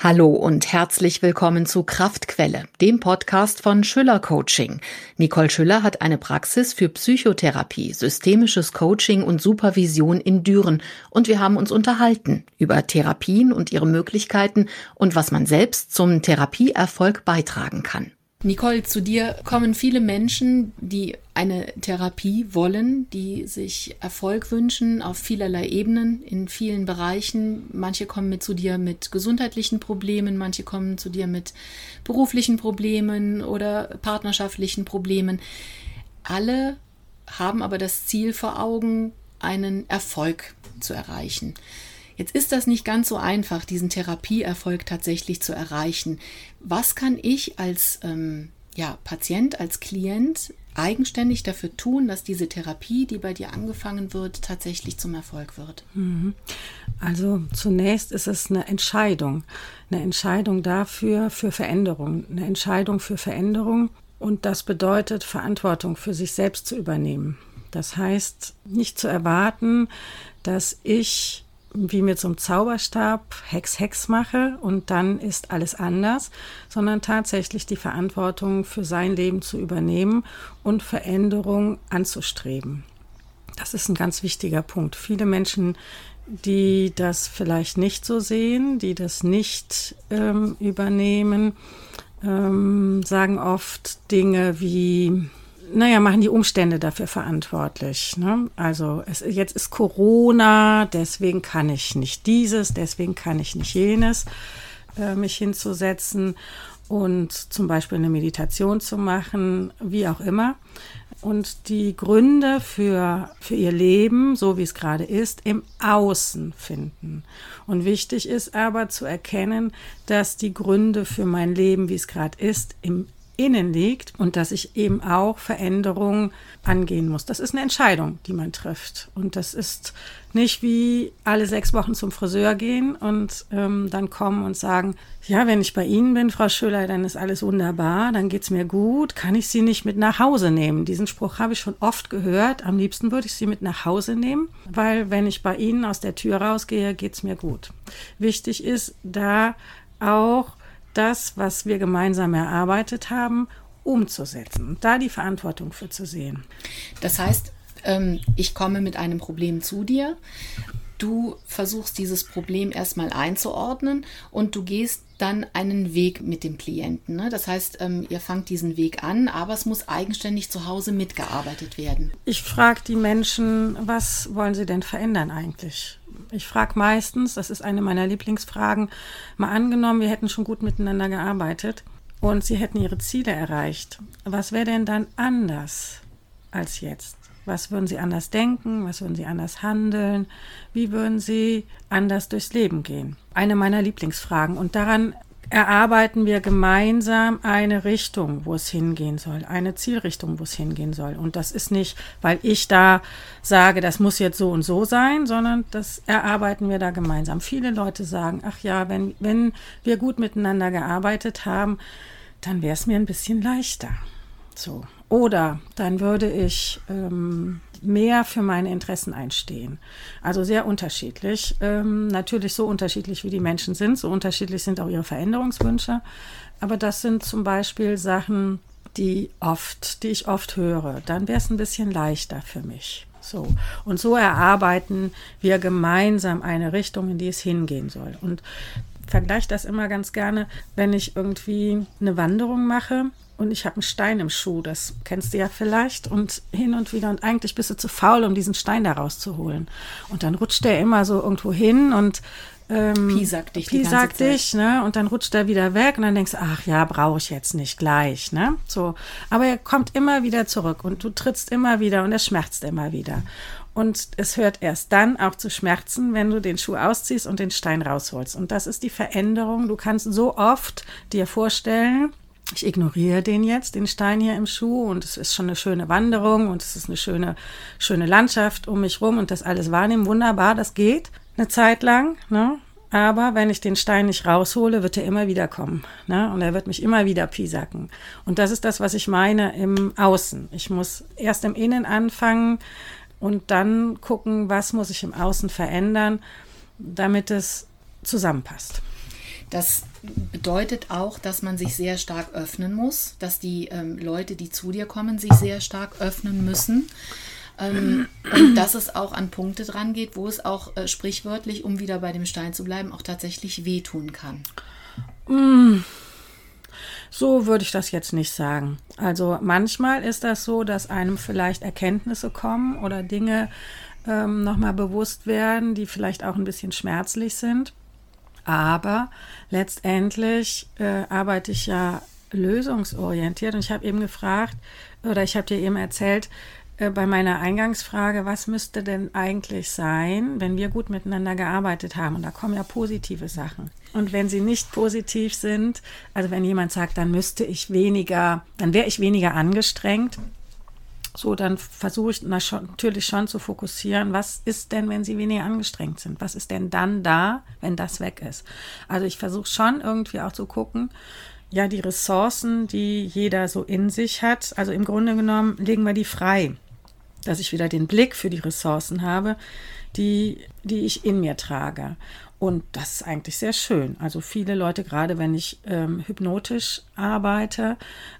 Hallo und herzlich willkommen zu Kraftquelle, dem Podcast von Schüller Coaching. Nicole Schüller hat eine Praxis für Psychotherapie, systemisches Coaching und Supervision in Düren und wir haben uns unterhalten über Therapien und ihre Möglichkeiten und was man selbst zum Therapieerfolg beitragen kann. Nicole, zu dir kommen viele Menschen, die eine Therapie wollen, die sich Erfolg wünschen auf vielerlei Ebenen, in vielen Bereichen. Manche kommen mit zu dir mit gesundheitlichen Problemen, manche kommen zu dir mit beruflichen Problemen oder partnerschaftlichen Problemen. Alle haben aber das Ziel vor Augen, einen Erfolg zu erreichen. Jetzt ist das nicht ganz so einfach, diesen Therapieerfolg tatsächlich zu erreichen. Was kann ich als ähm, ja, Patient, als Klient eigenständig dafür tun, dass diese Therapie, die bei dir angefangen wird, tatsächlich zum Erfolg wird? Mhm. Also zunächst ist es eine Entscheidung, eine Entscheidung dafür, für Veränderung, eine Entscheidung für Veränderung und das bedeutet Verantwortung für sich selbst zu übernehmen. Das heißt, nicht zu erwarten, dass ich wie mit so einem Zauberstab Hex Hex mache und dann ist alles anders, sondern tatsächlich die Verantwortung für sein Leben zu übernehmen und Veränderung anzustreben. Das ist ein ganz wichtiger Punkt. Viele Menschen, die das vielleicht nicht so sehen, die das nicht ähm, übernehmen, ähm, sagen oft Dinge wie, naja, machen die Umstände dafür verantwortlich. Ne? Also es, jetzt ist Corona, deswegen kann ich nicht dieses, deswegen kann ich nicht jenes, äh, mich hinzusetzen und zum Beispiel eine Meditation zu machen, wie auch immer. Und die Gründe für, für ihr Leben, so wie es gerade ist, im Außen finden. Und wichtig ist aber zu erkennen, dass die Gründe für mein Leben, wie es gerade ist, im innen liegt und dass ich eben auch Veränderungen angehen muss. Das ist eine Entscheidung, die man trifft. Und das ist nicht wie alle sechs Wochen zum Friseur gehen und ähm, dann kommen und sagen, ja, wenn ich bei Ihnen bin, Frau Schöller, dann ist alles wunderbar, dann geht's mir gut, kann ich Sie nicht mit nach Hause nehmen? Diesen Spruch habe ich schon oft gehört. Am liebsten würde ich Sie mit nach Hause nehmen, weil wenn ich bei Ihnen aus der Tür rausgehe, geht's mir gut. Wichtig ist da auch das, was wir gemeinsam erarbeitet haben, umzusetzen da die Verantwortung für zu sehen. Das heißt, ähm, ich komme mit einem Problem zu dir. Du versuchst dieses Problem erstmal einzuordnen und du gehst dann einen Weg mit dem Klienten. Ne? Das heißt, ähm, ihr fangt diesen Weg an, aber es muss eigenständig zu Hause mitgearbeitet werden. Ich frage die Menschen, was wollen sie denn verändern eigentlich? Ich frage meistens, das ist eine meiner Lieblingsfragen, mal angenommen, wir hätten schon gut miteinander gearbeitet und sie hätten ihre Ziele erreicht. Was wäre denn dann anders als jetzt? Was würden sie anders denken? Was würden sie anders handeln? Wie würden sie anders durchs Leben gehen? Eine meiner Lieblingsfragen. Und daran erarbeiten wir gemeinsam eine Richtung, wo es hingehen soll, eine Zielrichtung, wo es hingehen soll. Und das ist nicht, weil ich da sage, das muss jetzt so und so sein, sondern das erarbeiten wir da gemeinsam. Viele Leute sagen, ach ja, wenn, wenn wir gut miteinander gearbeitet haben, dann wäre es mir ein bisschen leichter. So. Oder dann würde ich ähm, mehr für meine Interessen einstehen. Also sehr unterschiedlich. Ähm, natürlich so unterschiedlich, wie die Menschen sind. So unterschiedlich sind auch ihre Veränderungswünsche. Aber das sind zum Beispiel Sachen, die oft, die ich oft höre. Dann wäre es ein bisschen leichter für mich. So. Und so erarbeiten wir gemeinsam eine Richtung, in die es hingehen soll. Und vergleiche das immer ganz gerne, wenn ich irgendwie eine Wanderung mache und ich habe einen Stein im Schuh, das kennst du ja vielleicht, und hin und wieder, und eigentlich bist du zu faul, um diesen Stein da rauszuholen. Und dann rutscht der immer so irgendwo hin und ähm, Piesackt dich, Piesackt dich, ne? Und dann rutscht er wieder weg und dann denkst du, ach ja, brauche ich jetzt nicht gleich, ne? So. Aber er kommt immer wieder zurück und du trittst immer wieder und er schmerzt immer wieder. Und es hört erst dann auch zu schmerzen, wenn du den Schuh ausziehst und den Stein rausholst. Und das ist die Veränderung. Du kannst so oft dir vorstellen, ich ignoriere den jetzt, den Stein hier im Schuh und es ist schon eine schöne Wanderung und es ist eine schöne, schöne Landschaft um mich rum und das alles wahrnehmen. Wunderbar, das geht eine Zeit lang, ne? Aber wenn ich den Stein nicht raushole, wird er immer wieder kommen. Ne? Und er wird mich immer wieder piesacken. Und das ist das, was ich meine im Außen. Ich muss erst im Innen anfangen und dann gucken, was muss ich im Außen verändern, damit es zusammenpasst. Das bedeutet auch, dass man sich sehr stark öffnen muss, dass die ähm, Leute, die zu dir kommen, sich sehr stark öffnen müssen. Ähm, und dass es auch an Punkte dran geht, wo es auch äh, sprichwörtlich, um wieder bei dem Stein zu bleiben, auch tatsächlich wehtun kann. Mm. So würde ich das jetzt nicht sagen. Also manchmal ist das so, dass einem vielleicht Erkenntnisse kommen oder Dinge ähm, nochmal bewusst werden, die vielleicht auch ein bisschen schmerzlich sind. Aber letztendlich äh, arbeite ich ja lösungsorientiert und ich habe eben gefragt oder ich habe dir eben erzählt, äh, bei meiner Eingangsfrage, was müsste denn eigentlich sein, wenn wir gut miteinander gearbeitet haben? Und da kommen ja positive Sachen. Und wenn sie nicht positiv sind, also wenn jemand sagt, dann müsste ich weniger, dann wäre ich weniger angestrengt, so, dann versuche ich natürlich schon zu fokussieren, was ist denn, wenn sie weniger angestrengt sind? Was ist denn dann da, wenn das weg ist? Also ich versuche schon irgendwie auch zu gucken, ja, die Ressourcen, die jeder so in sich hat, also im Grunde genommen legen wir die frei dass ich wieder den Blick für die Ressourcen habe, die, die ich in mir trage. Und das ist eigentlich sehr schön. Also viele Leute, gerade wenn ich ähm, hypnotisch arbeite,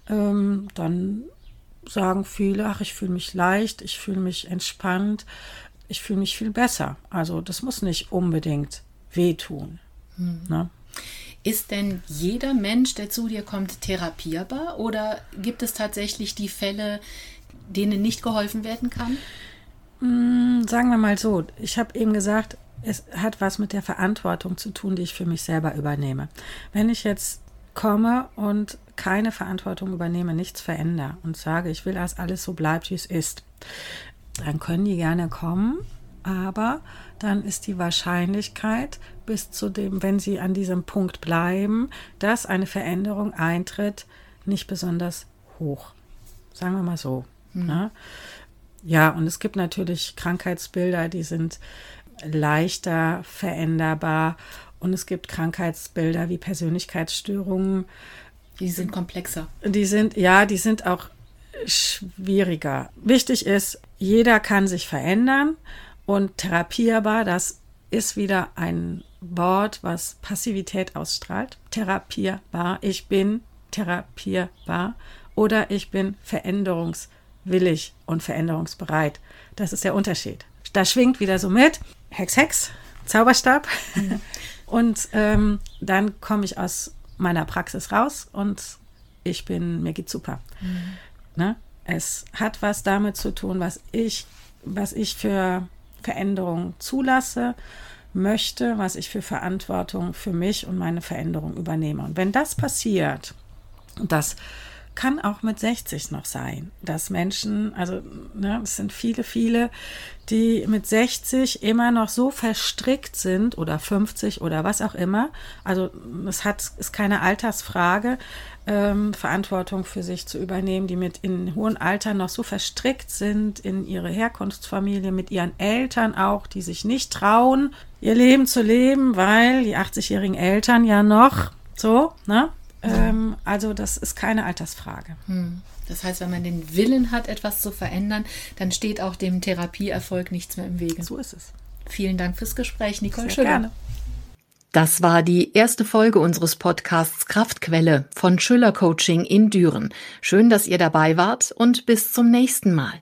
ähm, dann sagen viele, ach, ich fühle mich leicht, ich fühle mich entspannt, ich fühle mich viel besser. Also das muss nicht unbedingt wehtun. Hm. Ne? Ist denn jeder Mensch, der zu dir kommt, therapierbar oder gibt es tatsächlich die Fälle, denen nicht geholfen werden kann? Mm, sagen wir mal so, ich habe eben gesagt, es hat was mit der Verantwortung zu tun, die ich für mich selber übernehme. Wenn ich jetzt komme und keine Verantwortung übernehme, nichts verändere und sage, ich will, dass alles so bleibt, wie es ist, dann können die gerne kommen, aber dann ist die Wahrscheinlichkeit bis zu dem, wenn sie an diesem Punkt bleiben, dass eine Veränderung eintritt, nicht besonders hoch. Sagen wir mal so. Mhm. Ne? Ja, und es gibt natürlich Krankheitsbilder, die sind leichter veränderbar. Und es gibt Krankheitsbilder wie Persönlichkeitsstörungen. Die sind komplexer. Die sind, ja, die sind auch schwieriger. Wichtig ist, jeder kann sich verändern und therapierbar, das ist wieder ein Wort, was Passivität ausstrahlt. Therapierbar, ich bin therapierbar oder ich bin veränderungsfähig willig und veränderungsbereit. Das ist der Unterschied. Da schwingt wieder so mit, Hex, Hex, Zauberstab. Mhm. Und ähm, dann komme ich aus meiner Praxis raus und ich bin, mir geht super. Mhm. Ne? Es hat was damit zu tun, was ich, was ich für Veränderung zulasse, möchte, was ich für Verantwortung für mich und meine Veränderung übernehme. Und wenn das passiert, und das kann auch mit 60 noch sein, dass Menschen, also ne, es sind viele, viele, die mit 60 immer noch so verstrickt sind oder 50 oder was auch immer. Also es hat, ist keine Altersfrage, ähm, Verantwortung für sich zu übernehmen, die mit in hohen Alter noch so verstrickt sind in ihre Herkunftsfamilie, mit ihren Eltern auch, die sich nicht trauen, ihr Leben zu leben, weil die 80-jährigen Eltern ja noch so, ne? Ähm, also das ist keine Altersfrage. Hm. Das heißt, wenn man den Willen hat, etwas zu verändern, dann steht auch dem Therapieerfolg nichts mehr im Wege. So ist es. Vielen Dank fürs Gespräch, Nicole Sehr Schüller. Gerne. Das war die erste Folge unseres Podcasts Kraftquelle von Schüller Coaching in Düren. Schön, dass ihr dabei wart und bis zum nächsten Mal.